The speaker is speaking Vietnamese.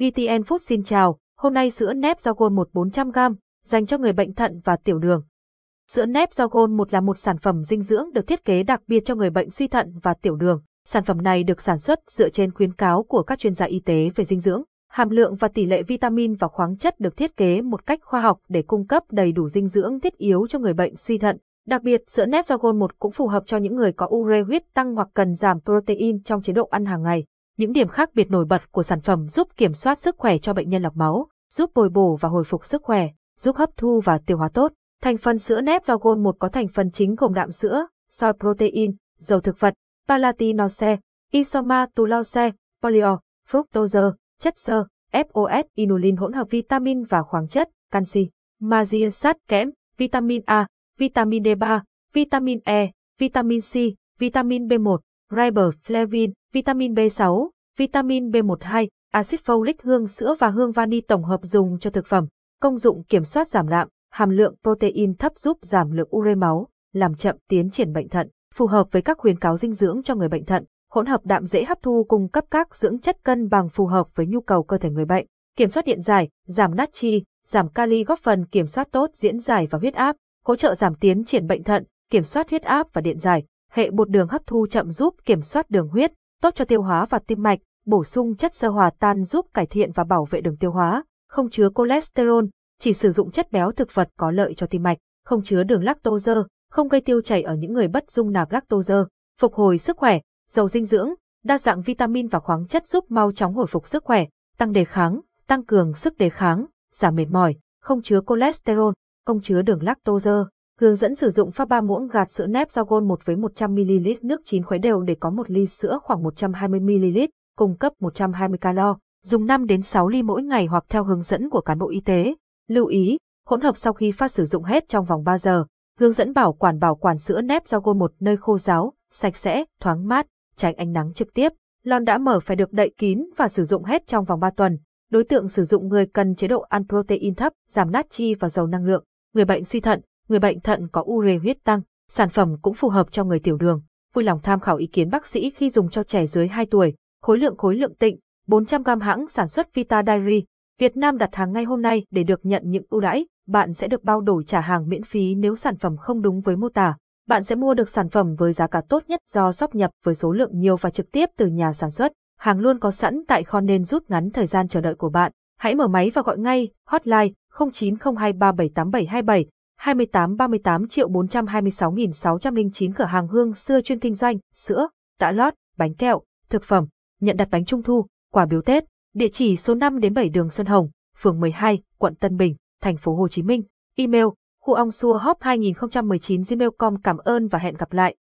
VTN Food xin chào, hôm nay sữa nếp rau gôn 1 400g, dành cho người bệnh thận và tiểu đường. Sữa nếp rau gôn 1 là một sản phẩm dinh dưỡng được thiết kế đặc biệt cho người bệnh suy thận và tiểu đường. Sản phẩm này được sản xuất dựa trên khuyến cáo của các chuyên gia y tế về dinh dưỡng. Hàm lượng và tỷ lệ vitamin và khoáng chất được thiết kế một cách khoa học để cung cấp đầy đủ dinh dưỡng thiết yếu cho người bệnh suy thận. Đặc biệt, sữa nếp rau Gold 1 cũng phù hợp cho những người có ure huyết tăng hoặc cần giảm protein trong chế độ ăn hàng ngày. Những điểm khác biệt nổi bật của sản phẩm giúp kiểm soát sức khỏe cho bệnh nhân lọc máu, giúp bồi bổ và hồi phục sức khỏe, giúp hấp thu và tiêu hóa tốt. Thành phần sữa nếp và một có thành phần chính gồm đạm sữa, soy protein, dầu thực vật, palatinose, isomatulose, polio, fructose, chất xơ, FOS, inulin hỗn hợp vitamin và khoáng chất, canxi, magie, sắt, kẽm, vitamin A, vitamin D3, vitamin E, vitamin C, vitamin B1, riboflavin, vitamin B6, vitamin B12, axit folic hương sữa và hương vani tổng hợp dùng cho thực phẩm. Công dụng kiểm soát giảm đạm, hàm lượng protein thấp giúp giảm lượng ure máu, làm chậm tiến triển bệnh thận, phù hợp với các khuyến cáo dinh dưỡng cho người bệnh thận. Hỗn hợp đạm dễ hấp thu cung cấp các dưỡng chất cân bằng phù hợp với nhu cầu cơ thể người bệnh. Kiểm soát điện giải, giảm natri, giảm kali góp phần kiểm soát tốt diễn giải và huyết áp, hỗ trợ giảm tiến triển bệnh thận, kiểm soát huyết áp và điện giải. Hệ bột đường hấp thu chậm giúp kiểm soát đường huyết, tốt cho tiêu hóa và tim mạch, bổ sung chất xơ hòa tan giúp cải thiện và bảo vệ đường tiêu hóa, không chứa cholesterol, chỉ sử dụng chất béo thực vật có lợi cho tim mạch, không chứa đường lactose, không gây tiêu chảy ở những người bất dung nạp lactose, phục hồi sức khỏe, giàu dinh dưỡng, đa dạng vitamin và khoáng chất giúp mau chóng hồi phục sức khỏe, tăng đề kháng, tăng cường sức đề kháng, giảm mệt mỏi, không chứa cholesterol, không chứa đường lactose. Hướng dẫn sử dụng pha 3 muỗng gạt sữa nếp do gôn 1 với 100ml nước chín khuấy đều để có một ly sữa khoảng 120ml, cung cấp 120 calo, dùng 5 đến 6 ly mỗi ngày hoặc theo hướng dẫn của cán bộ y tế. Lưu ý, hỗn hợp sau khi pha sử dụng hết trong vòng 3 giờ. Hướng dẫn bảo quản bảo quản sữa nếp do gôn một nơi khô ráo, sạch sẽ, thoáng mát, tránh ánh nắng trực tiếp. Lon đã mở phải được đậy kín và sử dụng hết trong vòng 3 tuần. Đối tượng sử dụng người cần chế độ ăn protein thấp, giảm natri và giàu năng lượng. Người bệnh suy thận, người bệnh thận có ure huyết tăng, sản phẩm cũng phù hợp cho người tiểu đường. Vui lòng tham khảo ý kiến bác sĩ khi dùng cho trẻ dưới 2 tuổi. Khối lượng khối lượng tịnh, 400g hãng sản xuất Vita Dairy. Việt Nam đặt hàng ngay hôm nay để được nhận những ưu đãi, bạn sẽ được bao đổi trả hàng miễn phí nếu sản phẩm không đúng với mô tả. Bạn sẽ mua được sản phẩm với giá cả tốt nhất do shop nhập với số lượng nhiều và trực tiếp từ nhà sản xuất. Hàng luôn có sẵn tại kho nên rút ngắn thời gian chờ đợi của bạn. Hãy mở máy và gọi ngay, hotline 0902378727 2838 triệu 426.609 cửa hàng hương xưa chuyên kinh doanh, sữa, tạ lót, bánh kẹo, thực phẩm, nhận đặt bánh trung thu, quà biếu Tết, địa chỉ số 5 đến 7 đường Xuân Hồng, phường 12, quận Tân Bình, thành phố Hồ Chí Minh, email khu ong xua hop 2019 gmail.com cảm ơn và hẹn gặp lại.